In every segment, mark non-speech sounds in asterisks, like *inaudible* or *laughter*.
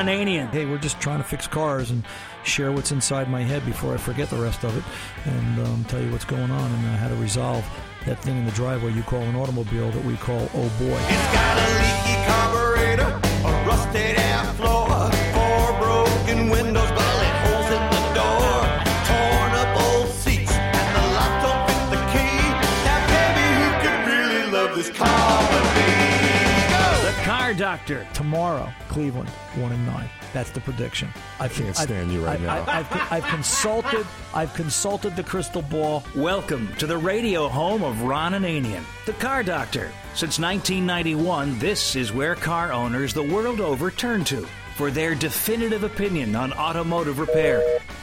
Ron Ananian. Hey, we're just trying to fix cars and share what's inside my head before I forget the rest of it and um, tell you what's going on and uh, how to resolve that thing in the driveway you call an automobile that we call oh boy. Doctor. Tomorrow, Cleveland, one and nine. That's the prediction. I can't stand you right I, now. I, have I've consulted. I've consulted the crystal ball. Welcome to the radio home of Ron Ananian, the Car Doctor. Since 1991, this is where car owners the world over turn to for their definitive opinion on automotive repair.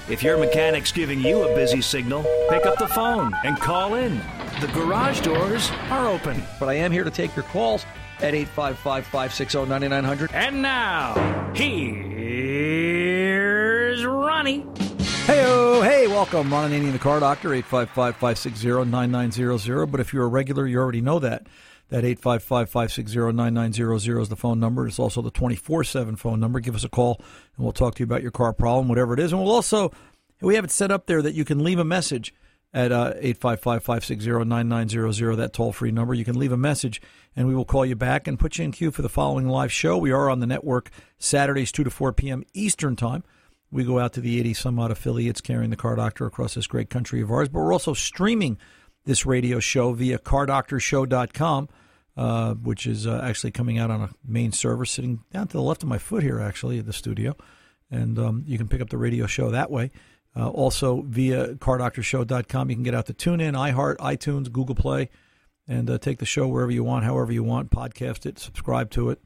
If your mechanic's giving you a busy signal, pick up the phone and call in. The garage doors are open. But I am here to take your calls at 855 560 9900. And now, here's Ronnie. Hey, oh, hey, welcome. Ron Ananian, the car doctor, 855 560 9900. But if you're a regular, you already know that. That 855 560 9900 is the phone number. It's also the 24 7 phone number. Give us a call and we'll talk to you about your car problem, whatever it is. And we'll also, we have it set up there that you can leave a message at uh, 855 560 9900, that toll free number. You can leave a message and we will call you back and put you in queue for the following live show. We are on the network Saturdays, 2 to 4 p.m. Eastern Time. We go out to the 80 some odd affiliates carrying the Car Doctor across this great country of ours. But we're also streaming this radio show via cardoctorshow.com, uh, which is uh, actually coming out on a main server sitting down to the left of my foot here, actually, at the studio. And um, you can pick up the radio show that way. Uh, also, via cardoctorshow.com, you can get out to TuneIn, iHeart, iTunes, Google Play, and uh, take the show wherever you want, however you want, podcast it, subscribe to it.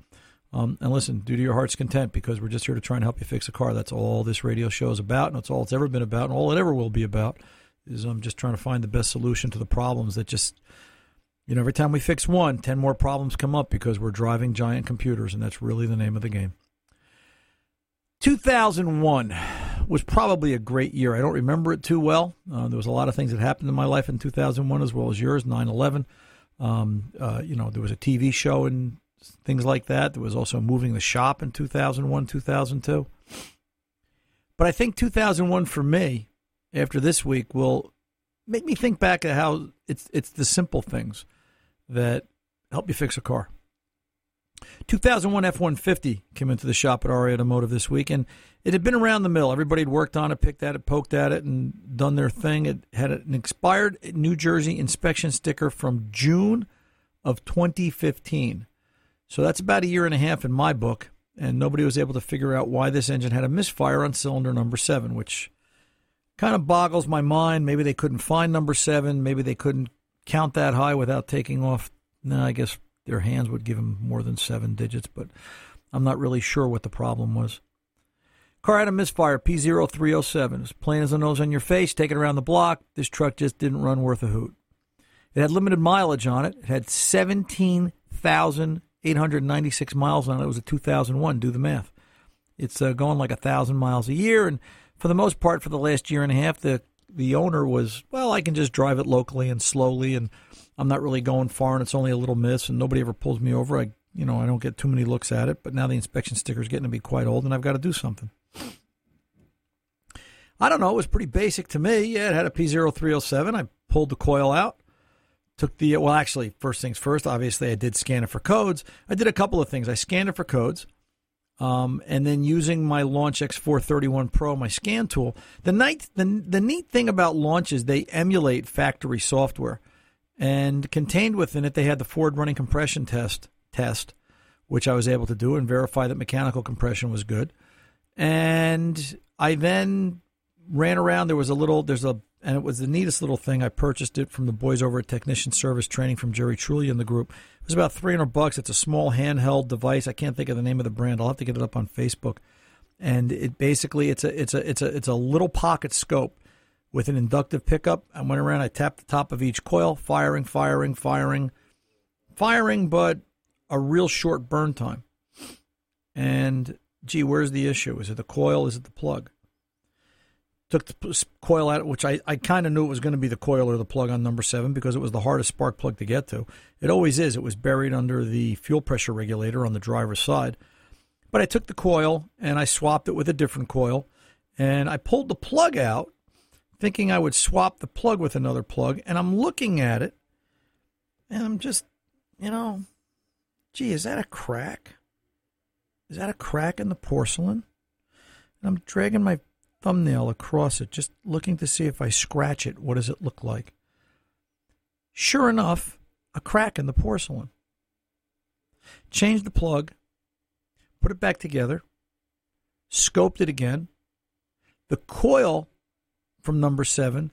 Um, and listen, do to your heart's content because we're just here to try and help you fix a car. That's all this radio show is about, and that's all it's ever been about, and all it ever will be about is um, just trying to find the best solution to the problems that just, you know, every time we fix one, 10 more problems come up because we're driving giant computers, and that's really the name of the game. 2001 was probably a great year. I don't remember it too well. Uh, there was a lot of things that happened in my life in 2001 as well as yours, 9 11. Um, uh, you know, there was a TV show and things like that. There was also moving the shop in 2001, 2002. But I think 2001 for me, after this week, will make me think back at how it's it's the simple things that help you fix a car. 2001 F-150 came into the shop at RA Automotive this week, and it had been around the mill. Everybody had worked on it, picked at it, poked at it, and done their thing. It had an expired New Jersey inspection sticker from June of 2015. So that's about a year and a half in my book, and nobody was able to figure out why this engine had a misfire on cylinder number seven, which kind of boggles my mind. Maybe they couldn't find number seven. Maybe they couldn't count that high without taking off. No, I guess their hands would give them more than seven digits, but I'm not really sure what the problem was. Car had a misfire, P0307. As plain as a nose on your face, taken around the block. This truck just didn't run worth a hoot. It had limited mileage on it. It had 17,896 miles on it. It was a 2001. Do the math. It's uh, going like a thousand miles a year, and for the most part, for the last year and a half, the the owner was well. I can just drive it locally and slowly, and I'm not really going far, and it's only a little miss, and nobody ever pulls me over. I you know I don't get too many looks at it, but now the inspection sticker is getting to be quite old, and I've got to do something. I don't know. It was pretty basic to me. Yeah, it had a P0307. I pulled the coil out, took the well. Actually, first things first. Obviously, I did scan it for codes. I did a couple of things. I scanned it for codes. Um, and then using my Launch X431 Pro, my scan tool. The, night, the, the neat thing about Launch is they emulate factory software. And contained within it, they had the Ford running compression test, test, which I was able to do and verify that mechanical compression was good. And I then ran around. There was a little, there's a, and it was the neatest little thing. I purchased it from the boys over at Technician Service Training from Jerry Truglia in the group. It was about 300 bucks. It's a small handheld device. I can't think of the name of the brand. I'll have to get it up on Facebook. And it basically it's a it's a it's a it's a little pocket scope with an inductive pickup. I went around. I tapped the top of each coil, firing, firing, firing, firing, but a real short burn time. And gee, where's the issue? Is it the coil? Is it the plug? Took the coil out, which I, I kind of knew it was going to be the coil or the plug on number seven because it was the hardest spark plug to get to. It always is. It was buried under the fuel pressure regulator on the driver's side. But I took the coil and I swapped it with a different coil, and I pulled the plug out, thinking I would swap the plug with another plug. And I'm looking at it, and I'm just, you know, gee, is that a crack? Is that a crack in the porcelain? And I'm dragging my thumbnail across it, just looking to see if I scratch it, what does it look like? Sure enough, a crack in the porcelain. Changed the plug, put it back together, scoped it again. The coil from number seven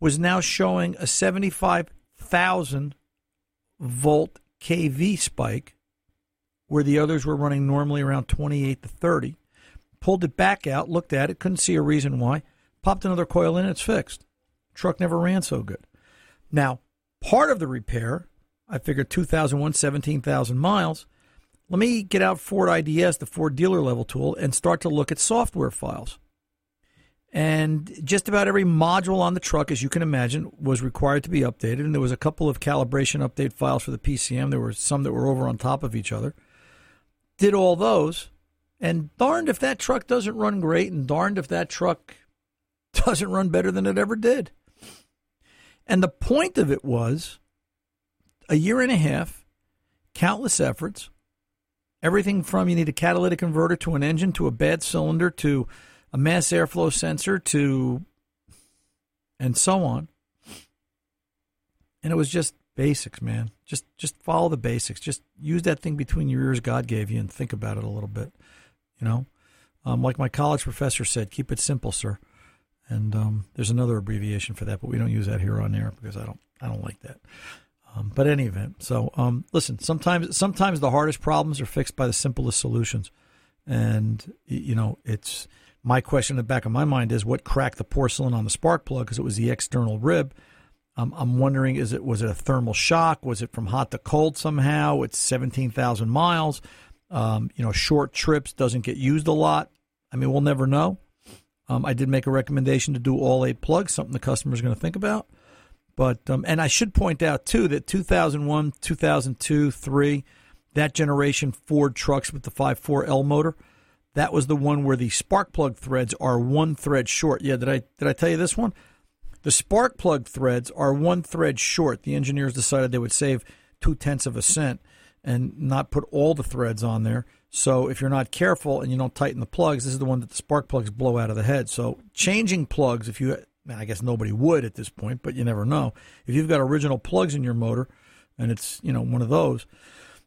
was now showing a 75,000 volt kV spike, where the others were running normally around 28 to 30. Pulled it back out, looked at it, couldn't see a reason why. Popped another coil in, it's fixed. Truck never ran so good. Now, part of the repair, I figured 2001, 17,000 miles. Let me get out Ford IDS, the Ford dealer level tool, and start to look at software files. And just about every module on the truck, as you can imagine, was required to be updated. And there was a couple of calibration update files for the PCM. There were some that were over on top of each other. Did all those. And darned if that truck doesn't run great, and darned if that truck *laughs* doesn't run better than it ever did. And the point of it was a year and a half, countless efforts, everything from you need a catalytic converter to an engine to a bad cylinder to a mass airflow sensor to and so on. And it was just basics, man. Just just follow the basics. Just use that thing between your ears God gave you and think about it a little bit. You know, um, like my college professor said, keep it simple, sir. And um, there's another abbreviation for that, but we don't use that here on air because I don't I don't like that. Um, but any event, so um, listen. Sometimes sometimes the hardest problems are fixed by the simplest solutions, and you know it's my question in the back of my mind is what cracked the porcelain on the spark plug because it was the external rib. Um, I'm wondering is it was it a thermal shock? Was it from hot to cold somehow? It's 17,000 miles. Um, you know, short trips doesn't get used a lot. I mean, we'll never know. Um, I did make a recommendation to do all eight plugs, something the customer is going to think about. But um, and I should point out too that 2001, 2002, three, that generation Ford trucks with the 5.4L motor, that was the one where the spark plug threads are one thread short. Yeah, did I did I tell you this one? The spark plug threads are one thread short. The engineers decided they would save two tenths of a cent and not put all the threads on there. So if you're not careful and you don't tighten the plugs, this is the one that the spark plugs blow out of the head. So changing plugs, if you, I guess nobody would at this point, but you never know. If you've got original plugs in your motor, and it's you know one of those,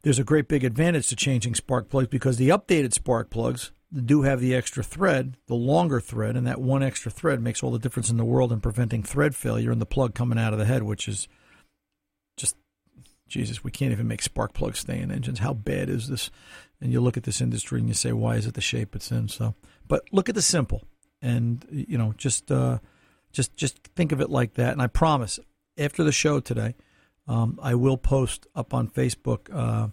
there's a great big advantage to changing spark plugs because the updated spark plugs do have the extra thread, the longer thread, and that one extra thread makes all the difference in the world in preventing thread failure and the plug coming out of the head, which is Jesus. We can't even make spark plugs stay in engines. How bad is this? And you look at this industry and you say, why is it the shape it's in? So, but look at the simple, and you know, just uh, just just think of it like that. And I promise, after the show today, um, I will post up on Facebook. Uh,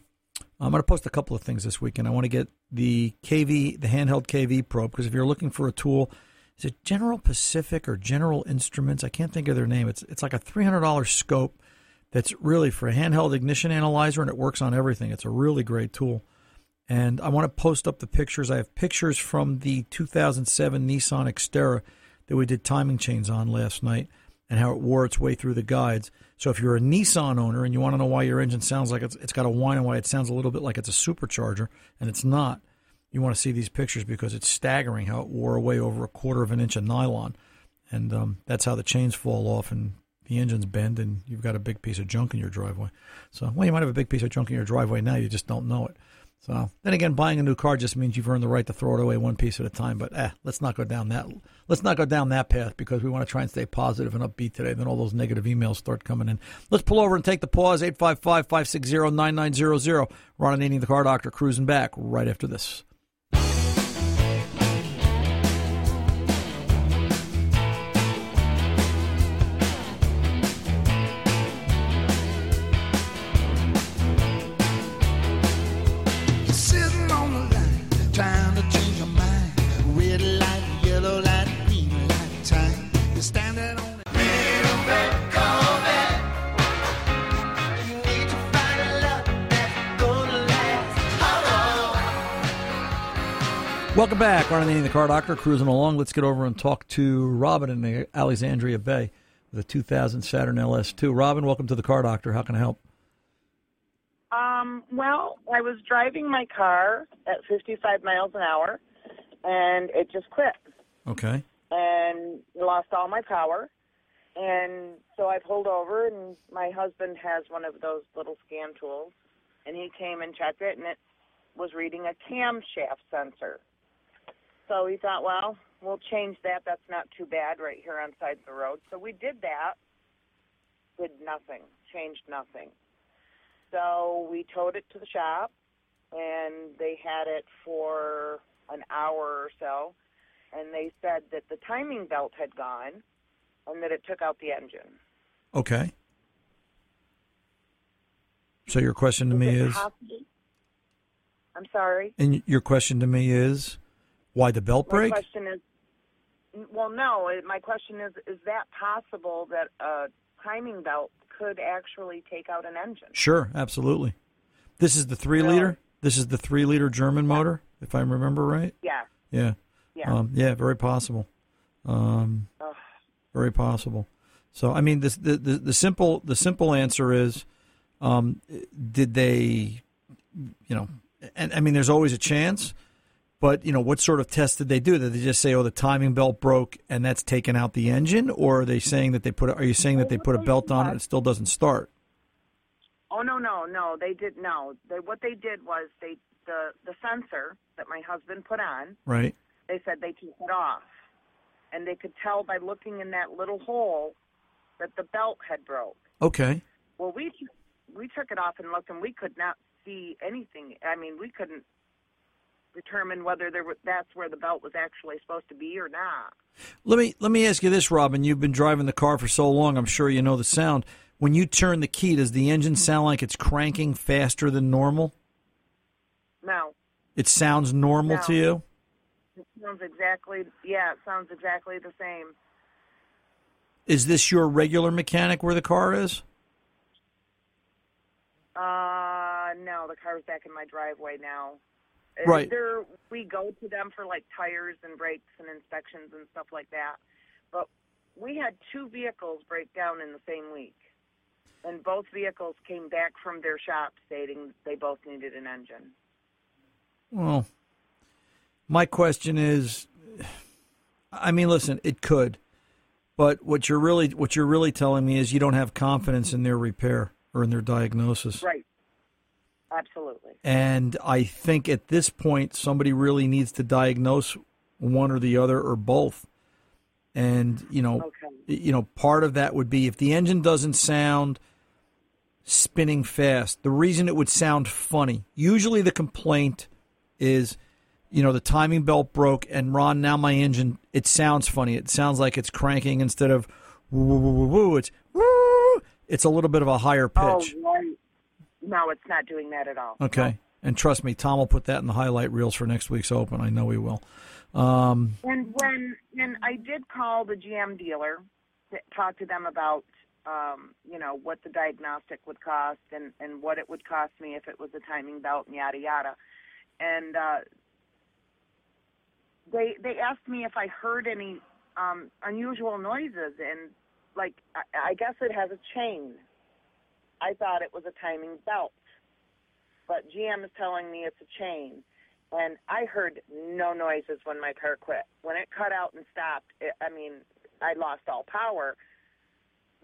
I'm going to post a couple of things this weekend. I want to get the KV, the handheld KV probe, because if you're looking for a tool, is it General Pacific or General Instruments? I can't think of their name. It's it's like a $300 scope that's really for a handheld ignition analyzer, and it works on everything. It's a really great tool. And I want to post up the pictures. I have pictures from the 2007 Nissan Xterra that we did timing chains on last night and how it wore its way through the guides. So if you're a Nissan owner and you want to know why your engine sounds like it's, it's got a whine and why it sounds a little bit like it's a supercharger, and it's not, you want to see these pictures because it's staggering how it wore away over a quarter of an inch of nylon. And um, that's how the chains fall off and the engine's bend, and you've got a big piece of junk in your driveway. So, well, you might have a big piece of junk in your driveway now, you just don't know it. So then again, buying a new car just means you've earned the right to throw it away one piece at a time. But eh, let's not go down that let's not go down that path because we want to try and stay positive and upbeat today. Then all those negative emails start coming in. Let's pull over and take the pause. 855-560-9900. Ron Ananian, the car doctor, cruising back right after this. Welcome back. Ron Ananian, the car doctor, cruising along. Let's get over and talk to Robin in the Alexandria Bay with a 2000 Saturn LS2. Robin, welcome to the car doctor. How can I help? Um, well, I was driving my car at 55 miles an hour, and it just quit, Okay. and lost all my power. And so I pulled over, and my husband has one of those little scan tools, and he came and checked it, and it was reading a camshaft sensor. So he thought, well, we'll change that. That's not too bad right here on side of the road. So we did that. Did nothing. Changed nothing. So we towed it to the shop, and they had it for an hour or so, and they said that the timing belt had gone, and that it took out the engine. Okay. So your question to me is. possible- I'm sorry. and your question to me is, why the belt My break? question is, well, no. My question is, is that possible that a timing belt could actually take out an engine? Sure, absolutely. This is the three Really? liter. This is the three liter German motor, if I remember right. Yeah. Yeah. Yeah. Um, yeah, very possible. Um, very possible. So, I mean, this, the, the the simple the simple answer is, um, did they, you know, and I mean, there's always a chance, but you know, what sort of test did they do? Did they just say, oh, the timing belt broke and that's taken out the engine, or are they saying that they put? Are you saying that they put a belt on it and it still doesn't start? Oh no no no! They did no. They what they did was they the the sensor that my husband put on. Right. They said they took it off, and they could tell by looking in that little hole that the belt had broke. Okay. Well, we we took it off and looked, and we could not see anything. I mean, we couldn't determine whether there were, that's where the belt was actually supposed to be or not. Let me let me ask you this, Robin. You've been driving the car for so long. I'm sure you know the sound. When you turn the key, does the engine sound like it's cranking faster than normal? No, It sounds normal No. to you. it sounds exactly yeah, it sounds exactly the same. Is this your regular mechanic where the car is? Uh, no, the car's back in my driveway now. Right. There, we go to them for like tires and brakes and inspections and stuff like that. But we had two vehicles break down in the same week, and both vehicles came back from their shop stating they both needed an engine. Well, my question is, I mean, listen, it could, but what you're really what you're really telling me is you don't have confidence in their repair or in their diagnosis. Right. Absolutely. And I think at this point, somebody really needs to diagnose one or the other or both. And you know, Okay. you know, part of that would be if the engine doesn't sound spinning fast. The reason it would sound funny, usually the complaint is, you know, the timing belt broke, and Ron, now my engine it sounds funny. It sounds like it's cranking instead of woo woo woo woo. woo. It's woo. It's a little bit of a higher oh, pitch. Oh. No, it's not doing that at all. Okay. And trust me, Tom will put that in the highlight reels for next week's Open. I know he will. Um, And when and I did call the GM dealer to talk to them about um, you know what the diagnostic would cost and and what it would cost me if it was a timing belt and yada yada, and uh, they they asked me if I heard any um, unusual noises and like I, I guess it has a chain. I thought it was a timing belt, but GM is telling me it's a chain and I heard no noises when my car quit. When it cut out and stopped, it, I mean, I lost all power.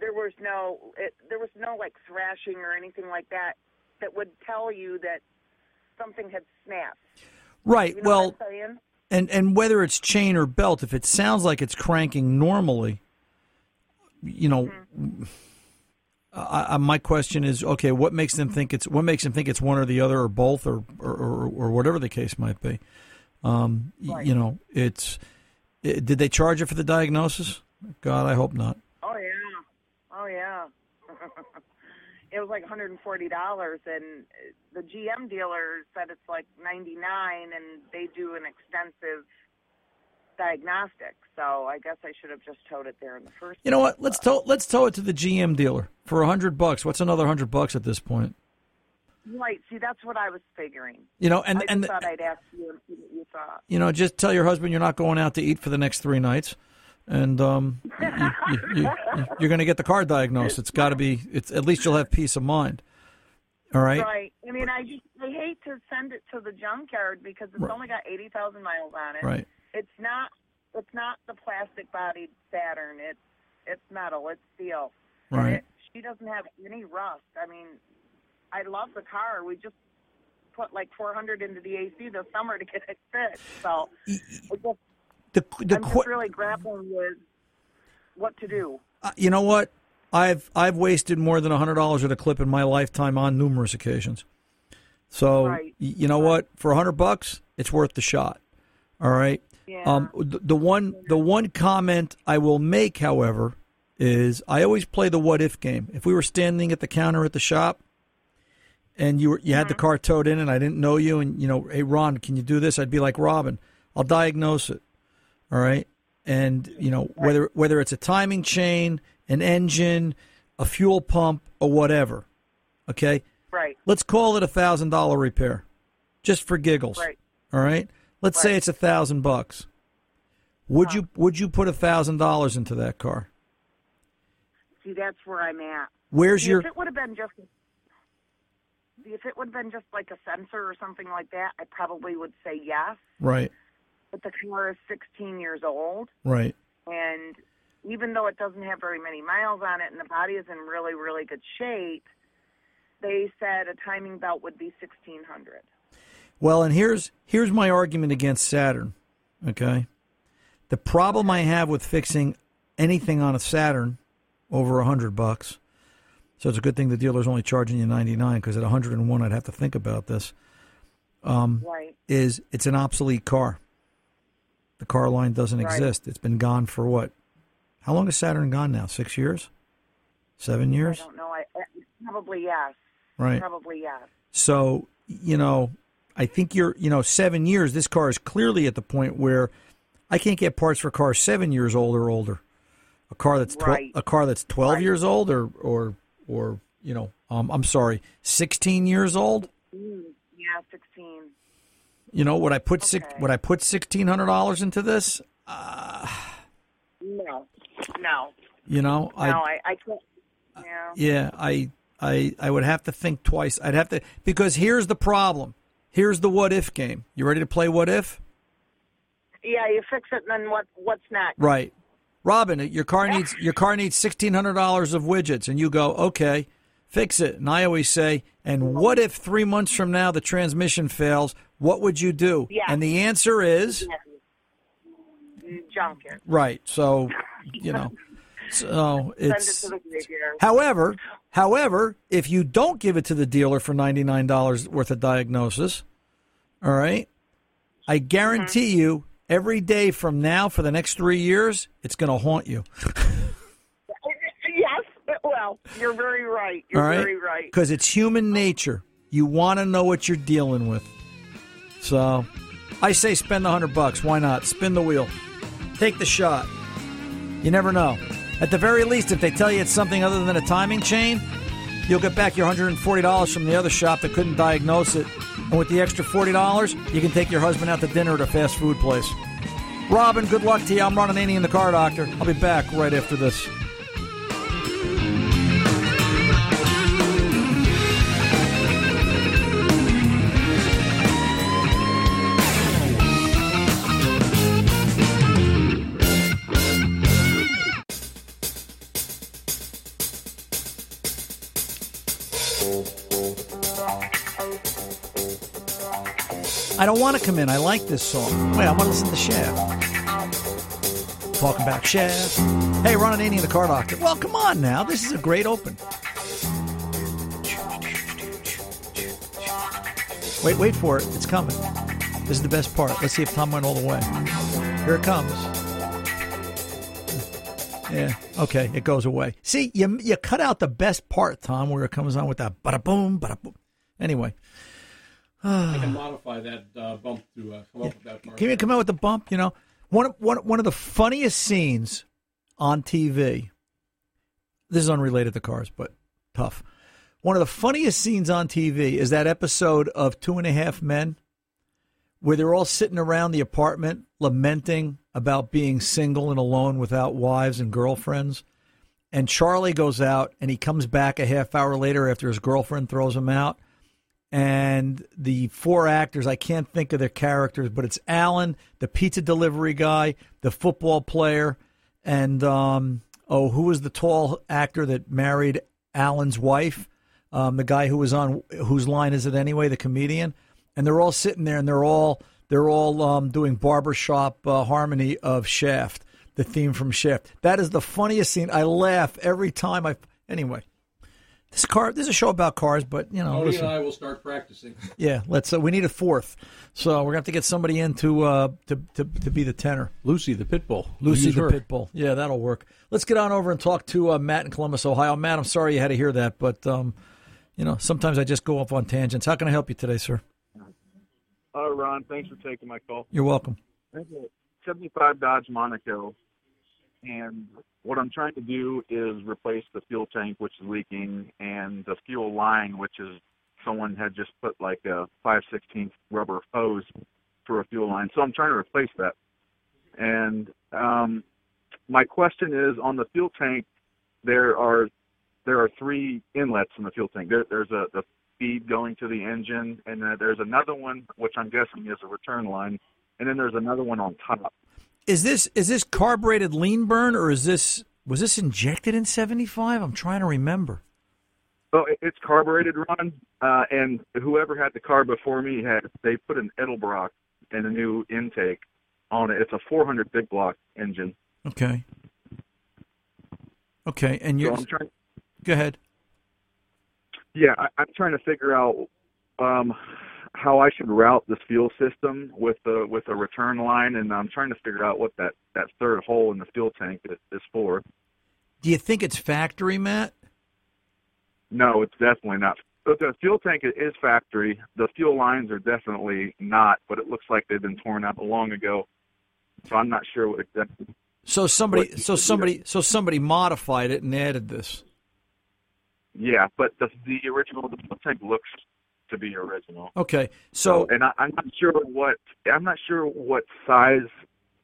There was no, it, there was no like thrashing or anything like that that would tell you that something had snapped. right. You know well, and and whether it's chain or belt, if it sounds like it's cranking normally, you know, I, I, my question is, okay, what makes them think it's what makes them think it's one or the other or both or or, or, or whatever the case might be. Um, Right. You know, it's it, did they charge you for the diagnosis? God, I hope not. Oh yeah, oh yeah. *laughs* it was like 140 dollars, and the GM dealer said it's like 99, and they do an extensive diagnostic. So I guess I should have just towed it there in the first. You know what? Let's tow let's tow it to the GM dealer for a hundred bucks. What's another hundred bucks at this point? Right. See, that's what I was figuring. You know, and I and thought I'd ask you what you thought. you know, just tell your husband you're not going out to eat for the next three nights, and um, you, you, you, you're going to get the car diagnosed. It's got to be. It's at least you'll have peace of mind. All right. Right. I mean, I just I hate to send it to the junkyard because it's Right. only got eighty thousand miles on it. Right. It's not. It's not the plastic bodied Saturn. It's it's metal. It's steel. Right. It, she doesn't have any rust. I mean, I love the car. We just put like four hundred into the AC this summer to get it fixed. So just, The the I'm just really grappling with what to do. uh, you know what? I've I've wasted more than hundred dollars at a clip in my lifetime on numerous occasions. So Right. you know what? For a hundred bucks, it's worth the shot. All right. Yeah. Um, the, the one the one comment I will make, however, is I always play the what if game. If we were standing at the counter at the shop, and you were you had the car towed in, and I didn't know you, and you know, hey Ron, can you do this? I'd be like Robin, I'll diagnose it. All right, and you know whether whether it's a timing chain, an engine, a fuel pump, or whatever. Okay, right. let's call it a thousand dollar repair, just for giggles. Right. All right. Let's say it's a thousand bucks. Would you would you put a thousand dollars into that car? See, that's where I'm at. Where's See, your If it would have been just, if it would have been just like a sensor or something like that, I probably would say yes. right? But the car is 16 years old, Right. and even though it doesn't have very many miles on it, and the body is in really, really good shape, they said a timing belt would be 1600. Well, and here's here's my argument against Saturn. Okay, the problem I have with fixing anything on a Saturn over a hundred bucks. So it's a good thing the dealer's only charging you ninety nine because at one hundred and one I'd have to think about this. Um, Right. is it's an obsolete car. The car line doesn't Right. exist. It's been gone for what? How long has Saturn gone now? Six years? Seven years? I don't know. I I- probably yes. Right. Probably yes. So, you know, I think you're, you know, seven years, this car is clearly at the point where I can't get parts for cars seven years old or older. A car that's tw- Right. a car that's 12 Right. years old or, or, or, you know, um, I'm sorry, 16 years old. Mm, yeah, 16. You know, would I put six, would I put $1,600 into this? No. No. You know, I, no, I, I can't. Yeah. Yeah, I, I, I would have to think twice. I'd have to because here's the problem. Here's the what if game. You ready to play what if? Yeah, you fix it, and then what? What's next? Right, Robin. Your car needs your car needs sixteen hundred dollars of widgets, and you go okay, fix it. And I always say, and what if three months from now the transmission fails? What would you do? Yeah. And the answer is Junk it. right. So, you know, so Send it it's to the graveyard. However, however, if you don't give it to the dealer for ninety nine dollars worth of diagnosis, all right, I guarantee Mm-hmm. you, every day from now for the next three years, it's going to haunt you. yes. Well, you're very right. You're all right, very right. because it's human nature. You want to know what you're dealing with. So, I say spend the hundred bucks. Why not? Spin the wheel. Take the shot. You never know. At the very least, if they tell you it's something other than a timing chain, you'll get back your $140 from the other shop that couldn't diagnose it. And with the extra $40, you can take your husband out to dinner at a fast food place. Robin, good luck to you. I'm Ron Ananian the car doctor. I'll be back right after this. Want to come in. I like this song. Wait, I want to listen to Shaft. Talking about Shaft. Hey, Ron Ananian the car doctor. Well, come on now. This is a great open. Wait, wait for it. It's coming. This is the best part. Let's see if Tom went all the way. Here it comes. Yeah. Okay. It goes away. See, you you cut out the best part, Tom, where it comes on with that bada boom, bada boom. Anyway, I can modify that uh, bump to uh, come up with that part. can you come out with the bump? You know, one of- one one of the funniest scenes on TV. This is unrelated to cars, but tough. one of the funniest scenes on TV is that episode of Two and a Half Men where they're all sitting around the apartment lamenting about being single and alone without wives and girlfriends. And Charlie goes out and he comes back a half hour later after his girlfriend throws him out. And the four actors, I can't think of their characters, but it's Alan, the pizza delivery guy, the football player, and um, oh, who was the tall actor that married Alan's wife? Um, the guy who was on whose line is it anyway? The comedian, and they're all sitting there and they're all they're all um, doing barbershop uh, harmony of Shaft, the theme from Shaft. That is the funniest scene. I laugh every time I. Anyway, this car. This is a show about cars, but you know, Tony listen. and I will start practicing. Yeah, let's. Uh, we need a fourth, so we're gonna have to get somebody in to uh, to, to to be the tenor. Lucy, the pit bull. Lucy the her. pit bull. Yeah, that'll work. Let's get on over and talk to uh, Matt in Columbus, Ohio. Matt, I'm sorry you had to hear that, but um, you know, sometimes I just go off on tangents. How can I help you today, sir? Uh, Ron, thanks for taking my call. You're welcome. I have a 75 Dodge Monaco, and what I'm trying to do is replace the fuel tank, which is leaking, and the fuel line, which is someone had just put like a 5 16th rubber hose for a fuel line. So I'm trying to replace that. And um, my question is on the fuel tank, there are there are three inlets in the fuel tank. There, there's a the feed going to the engine, and then there's another one which I'm guessing is a return line, and then there's another one on top. Is this is this carbureted lean burn or is this was this injected in 75? I'm trying to remember. So it- it's carbureted, Ron, uh, and whoever had the car before me had they put an Edelbrock and a new intake on it. It's a 400 big block engine. Okay. Okay, and you're I'm trying. go ahead. Yeah, I, I'm trying to figure out um, how I should route this fuel system with the with a return line, and I'm trying to figure out what that that third hole in the fuel tank is, is for. Do you think it's factory, Matt? No, it's definitely not. But the fuel tank is factory. The fuel lines are definitely not, but it looks like they've been torn out long ago. So I'm not sure what exactly. So somebody, so somebody, so somebody modified it and added this. Yeah, but the the original the fuel tank looks to be original. Okay, so and I, I'm not sure what I'm not sure what size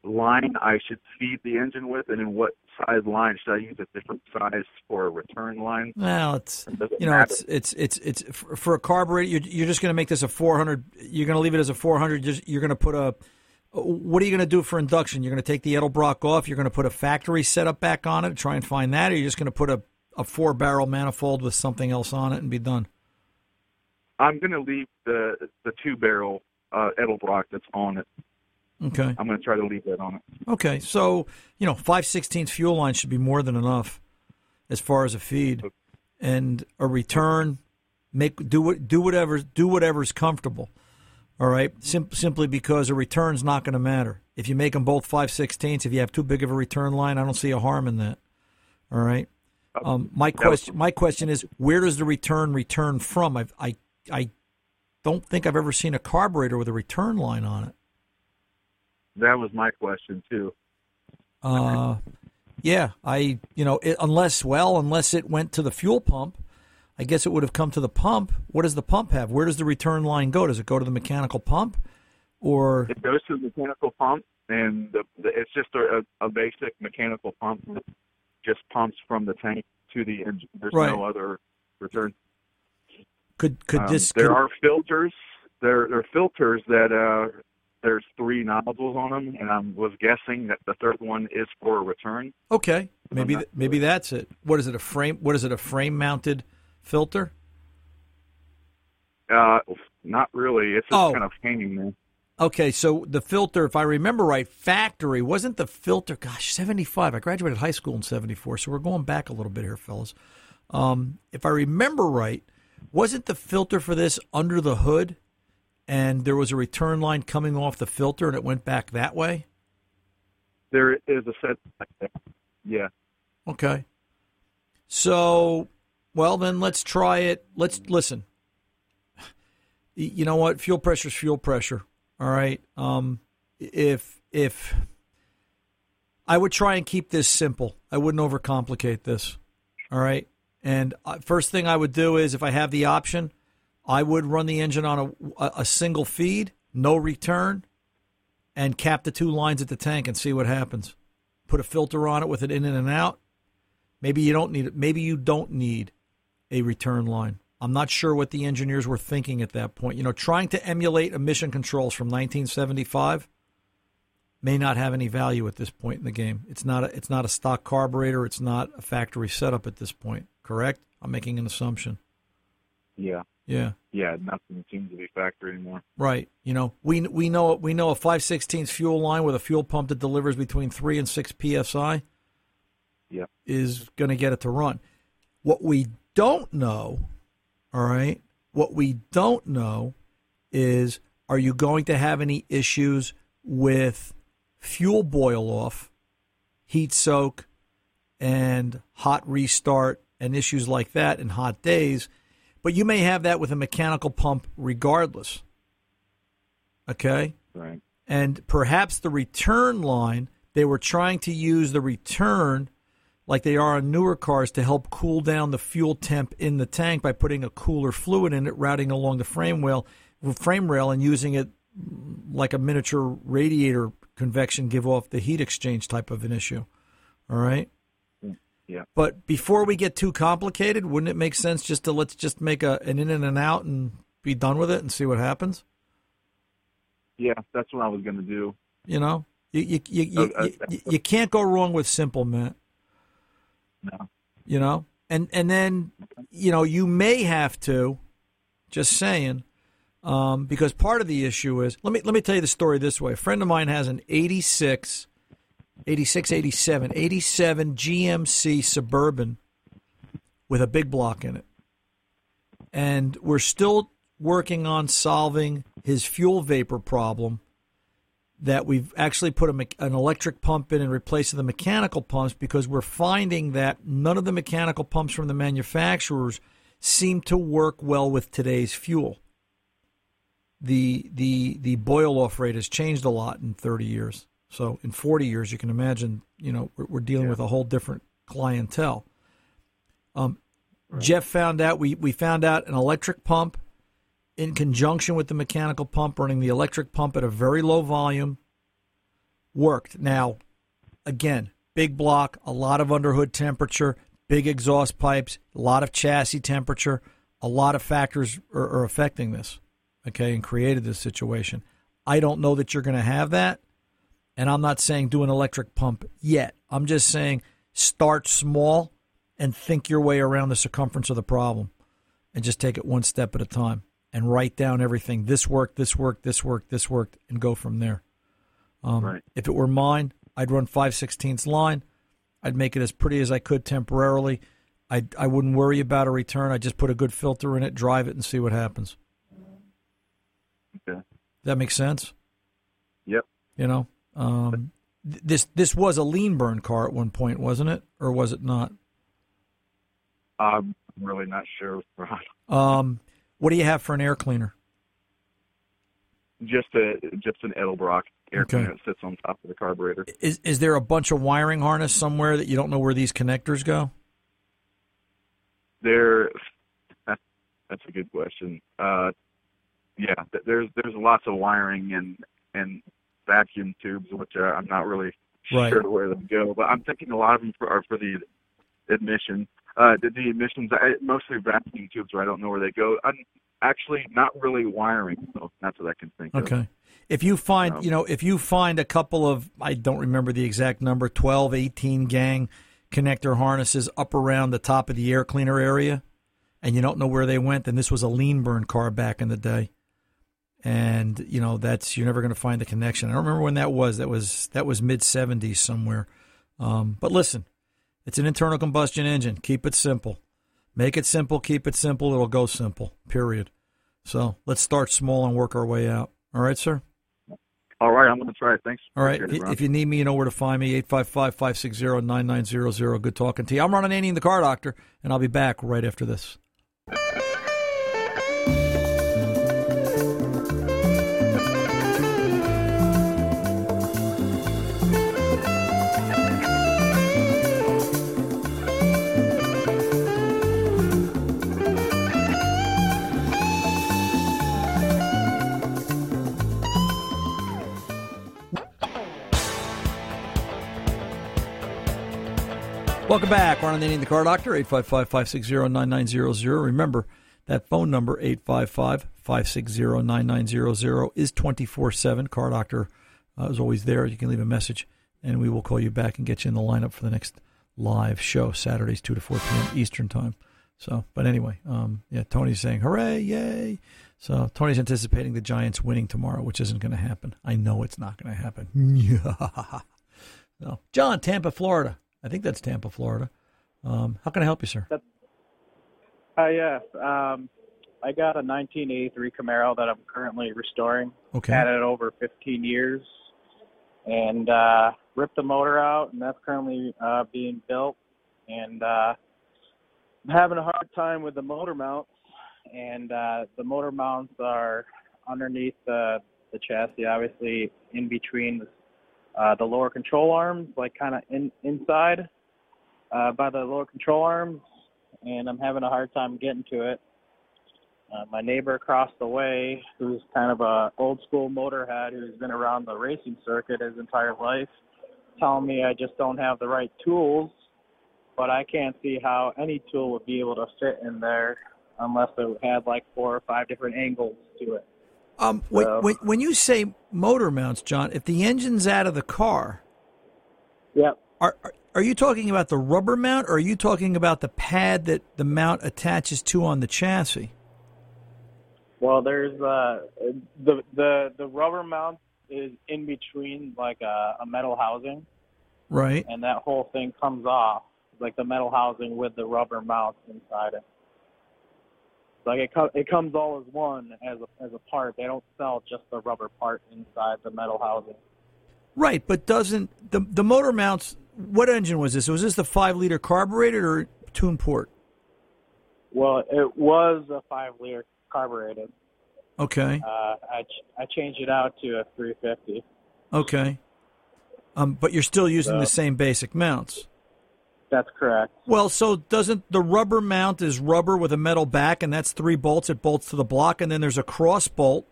line I should feed the engine with, and in what size line should I use a different size for a return line? well, it's it you know, matter? it's it's it's it's for for a carburetor. You're, you're just going to make this a 400. You're going to leave it as a 400. Just you're going to put a. What are you going to do for induction? You're going to take the Edelbrock off. You're going to put a factory setup back on it. Try and find that, or you're just going to put a a four barrel manifold with something else on it and be done. I'm going to leave the the two barrel uh, Edelbrock that's on it. Okay. I'm going to try to leave that on it. Okay, so you know, five sixteenths fuel line should be more than enough as far as a feed, and a return. Make do what do whatever do whatever's comfortable. All right, Sim- simply because a return's not going to matter. If you make them both five sixteenths, if you have too big of a return line, I don't see a harm in that. All right. Um, my question my question is where does the return return from? I've, I I don't think I've ever seen a carburetor with a return line on it. That was my question too. Uh, yeah, I you know it, unless well unless it went to the fuel pump, I guess it would have come to the pump. What does the pump have? Where does the return line go? Does it go to the mechanical pump, or It goes to the mechanical pump, and the, the, it's just a, a basic mechanical pump that just pumps from the tank to the engine. There's Right. no other return. Could could Um, this? there could- are filters. There, there are filters that uh, there's three nozzles on them, and I was guessing that the third one is for a return. okay, maybe th- maybe that's it. What is it? A frame? What is it? A frame mounted filter? Uh, not really. It's just Oh. kind of hanging there. Okay, so the filter, if I remember right, factory wasn't the filter. Gosh, seventy five. I graduated high school in seventy four, so we're going back a little bit here, fellas. Um, if I remember right, wasn't the filter for this under the hood, and there was a return line coming off the filter, and it went back that way? There is a set. Yeah. Okay. So, well, then let's try it. Let's listen. You know what? Fuel pressure is fuel pressure. All right. Um, if if I would try and keep this simple, I wouldn't overcomplicate this. All right. And uh, first thing I would do is, if I have the option, I would run the engine on a, a single feed, no return, and cap the two lines at the tank and see what happens. Put a filter on it with it in and out. Maybe you don't need it. Maybe you don't need a return line. I'm not sure what the engineers were thinking at that point. You know, trying to emulate emission controls from 1975 may not have any value at this point in the game. It's not a, it's not a stock carburetor. It's not a factory setup at this point. Correct? I'm making an assumption. Yeah. Yeah. Yeah. Nothing seems to be factory anymore. Right. You know, we we know we know a 516 fuel line with a fuel pump that delivers between 3 and 6 psi Yeah. is going to get it to run. What we don't know, all right? What we don't know is are you going to have any issues with fuel boil off, heat soak, and hot restart and issues like that in hot days? But you may have that with a mechanical pump regardless. Okay? Right. and perhaps the return line they were trying to use the return like they are on newer cars to help cool down the fuel temp in the tank by putting a cooler fluid in it routing along the frame rail frame rail and using it like a miniature radiator convection give off the heat exchange type of an issue all right Yeah. but before we get too complicated wouldn't it make sense just to let's just make a an in and an out and be done with it and see what happens Yeah. That's what I was going to do. You know, you you you, you, Oh, uh, you, you can't go wrong with simple, Matt. No. You know, and and then you know you may have to, just saying, um, because part of the issue is let me let me tell you the story this way. A friend of mine has an 86, 86, 87, 87 GMC Suburban with a big block in it, and we're still working on solving his fuel vapor problem that we've actually put a, an electric pump in and replaced the mechanical pumps because we're finding that none of the mechanical pumps from the manufacturers seem to work well with today's fuel. The the the boil off rate has changed a lot in 30 years. So in 40 years, you can imagine, you know, we're, we're dealing with a whole different clientele. Um, Jeff found out we, we found out an electric pump in conjunction with the mechanical pump, running the electric pump at a very low volume, worked. Now, again, big block, a lot of underhood temperature, big exhaust pipes, a lot of chassis temperature, a lot of factors are, are affecting this, okay, and created this situation. I don't know that you're going to have that, and I'm not saying do an electric pump yet. I'm just saying start small and think your way around the circumference of the problem and just take it one step at a time and write down everything. This worked, this worked, this worked, this worked, and go from there. Um, Right. If it were mine, I'd run 5 16ths line. I'd make it as pretty as I could temporarily. I, I wouldn't worry about a return. I'd just put a good filter in it, drive it, and see what happens. Okay. That makes sense? Yep. You know, um, this this was a lean burn car at one point, wasn't it, or was it not? I'm really not sure. Um, what do you have for an air cleaner? just a just an Edelbrock air Okay. cleaner that sits on top of the carburetor. Is is there a bunch of wiring harness somewhere that you don't know where these connectors go? There, *laughs* that's a good question. Uh, yeah, there's there's lots of wiring and and vacuum tubes, which uh, I'm not really Right. sure where they go. But I'm thinking a lot of them for, are for the admission. Uh, the, the admissions, I, mostly vacuum tubes, where I don't know where they go. I'm actually not really wiring, so that's what I can think of. Okay. If you find, Um, you know, if you find a couple of, I don't remember the exact number, 12, 18 gang connector harnesses up around the top of the air cleaner area, and you don't know where they went, then this was a lean burn car back in the day. And, you know, that's, you're never going to find the connection. I don't remember when that was. That was, that was mid 70s somewhere. Um, but listen, it's an internal combustion engine. Keep it simple. Make it simple, keep it simple, it'll go simple, period. So let's start small and work our way out. All right, sir? All right, I'm going to try it. Thanks. All right. It, If you need me, you know where to find me. 855 560 9900. Good talking to you. I'm Ron Ananian, the car doctor, and I'll be back right after this. Welcome back. We're on the Name the Car Doctor, 855-560-9900. Remember, that phone number, 855-560-9900, is 24-7. Car Doctor uh, is always there. You can leave a message, and we will call you back and get you in the lineup for the next live show, Saturdays, 2 to 4 p.m. Eastern Time. So, but anyway, um, yeah, Tony's saying, hooray, yay. So Tony's anticipating the Giants winning tomorrow, which isn't going to happen. I know it's not going to happen. *laughs* so, John, Tampa, Florida. I think that's Tampa, Florida. Um, how can I help you, sir? Hi, yes. Um, I got a 1983 Camaro that I'm currently restoring. Okay. Had it over 15 years, and uh, ripped the motor out, and that's currently uh, being built. And uh, I'm having a hard time with the motor mounts, and uh, the motor mounts are underneath the the chassis, obviously in between the, uh, the lower control arms, like kind of in inside uh, by the lower control arms, and I'm having a hard time getting to it. Uh, my neighbor across the way, who's kind of a old school motorhead who's been around the racing circuit his entire life, telling me I just don't have the right tools. But I can't see how any tool would be able to fit in there unless it had like four or five different angles to it. Um, when, So- when, when you say motor mounts, John, if the engine's out of the car, Yep. are, are are you talking about the rubber mount, or are you talking about the pad that the mount attaches to on the chassis? Well, there's uh the the the rubber mount is in between like a, a metal housing, Right. and that whole thing comes off like the metal housing with the rubber mount inside it. Like it co- it comes all as one as a as a part. They don't sell just the rubber part inside the metal housing. Right, but doesn't the the motor mounts? What engine was this? Was this the five liter carbureted or tuned port? Well, it was a five liter carbureted. Okay, Uh, I ch- I changed it out to a 350. okay. Um, but you're still using the same basic mounts. That's correct. Well, so doesn't the rubber mount is rubber with a metal back, and that's three bolts. It bolts to the block, and then there's a cross bolt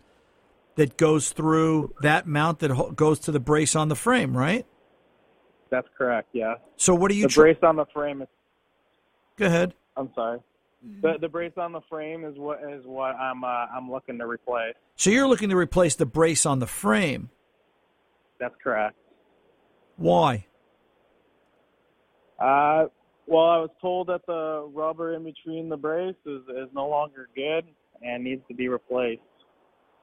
that goes through that mount that goes to the brace on the frame, right? That's correct. Yeah. So what are you? the tr- brace on the frame is Go ahead. I'm sorry. The the brace on the frame is what is what I'm uh, I'm looking to replace. So you're looking to replace the brace on the frame. That's correct. Why? Uh, well, I was told that the rubber in between the brace is is no longer good and needs to be replaced.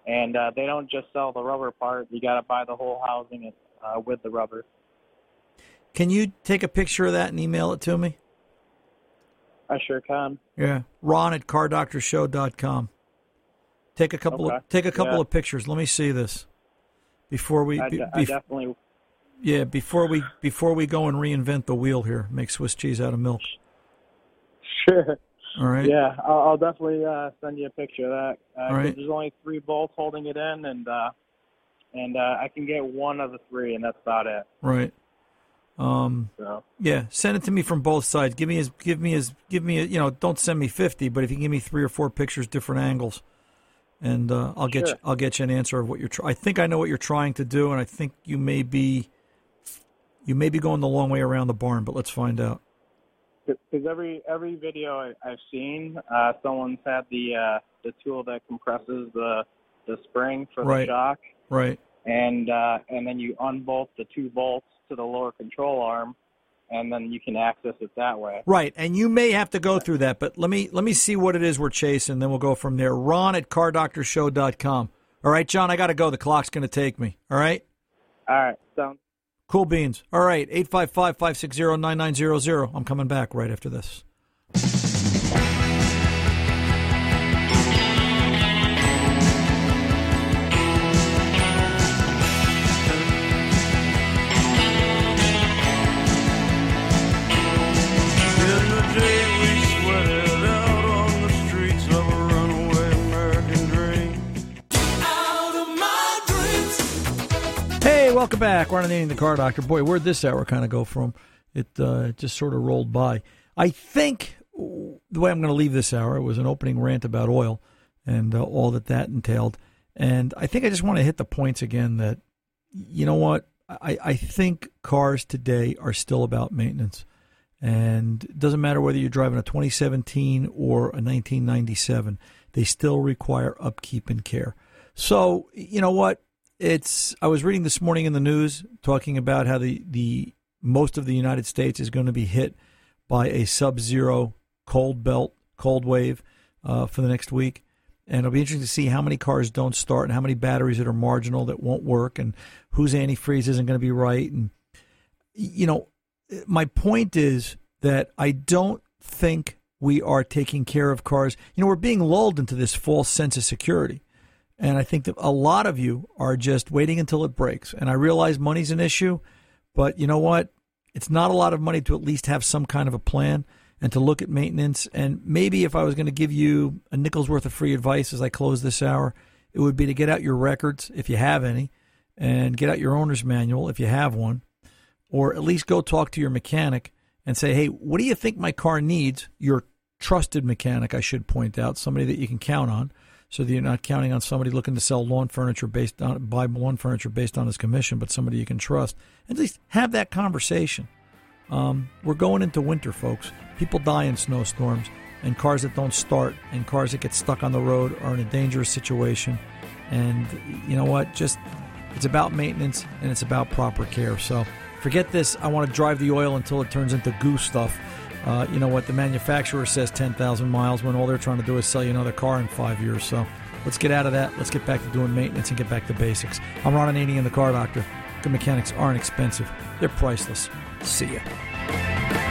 And uh, they don't just sell the rubber part; you got to buy the whole housing uh, with the rubber. Can you take a picture of that and email it to me? I sure can. Yeah, Ron at cardoctorshow.com. Take a couple Okay. of take a couple Yeah. of pictures. Let me see this before we. I, be- I definitely yeah, before we before we go and reinvent the wheel here, make Swiss cheese out of milk. sure. All right. Yeah, I'll, I'll definitely uh, send you a picture of that. Uh, right. There's only three bolts holding it in, and uh, and uh, I can get one of the three, and that's about it. Right. Um. So Yeah. Send it to me from both sides. Give me his. Give me his. Give me. A, you know. Don't send me fifty, but if you give me three or four pictures, different angles, and uh, I'll get Sure. you, I'll get you an answer of what you're. Try- I think I know what you're trying to do, and I think you may be. You may be going the long way around the barn, but let's find out. because every every video I've seen, uh, someone's had the uh, the tool that compresses the the spring for Right. the shock, Right. and uh, and then you unbolt the two bolts to the lower control arm, and then you can access it that way. Right, and you may have to go through that, but let me let me see what it is we're chasing, then we'll go from there. Ron at cardoctorshow.com. All right, John, I got to go. The clock's going to take me. All right? All right, sounds. Cool beans. All right, 855 560 9900. I'm coming back right after this. Welcome back. We're on the Car Doctor. Boy, where'd this hour kind of go from? It uh, just sort of rolled by. I think the way I'm going to leave this hour was an opening rant about oil and uh, all that that entailed. And I think I just want to hit the points again that, you know what? I, I think cars today are still about maintenance. And it doesn't matter whether you're driving a 2017 or a 1997, they still require upkeep and care. So, you know what? It's I was reading this morning in the news talking about how the, the most of the United States is going to be hit by a sub-zero cold belt, cold wave uh, for the next week. And it'll be interesting to see how many cars don't start and how many batteries that are marginal that won't work and whose antifreeze isn't going to be right. And, you know, my point is that I don't think we are taking care of cars. You know, we're being lulled into this false sense of security. And I think that a lot of you are just waiting until it breaks. And I realize money's an issue, but you know what? It's not a lot of money to at least have some kind of a plan and to look at maintenance. And maybe if I was going to give you a nickel's worth of free advice as I close this hour, it would be to get out your records if you have any and get out your owner's manual if you have one, or at least go talk to your mechanic and say, hey, what do you think my car needs? Your trusted mechanic, I should point out, somebody that you can count on. So that you're not counting on somebody looking to sell lawn furniture based on buy lawn furniture based on his commission, but somebody you can trust. At least have that conversation. Um, we're going into winter, folks. People die in snowstorms, and cars that don't start and cars that get stuck on the road are in a dangerous situation. And you know what? Just it's about maintenance and it's about proper care. So forget this. I want to drive the oil until it turns into goo stuff. Uh, you know what? The manufacturer says 10,000 miles when all they're trying to do is sell you another car in five years. So let's get out of that. Let's get back to doing maintenance and get back to basics. I'm Ron Ananian, the car doctor. Good mechanics aren't expensive, they're priceless. See ya.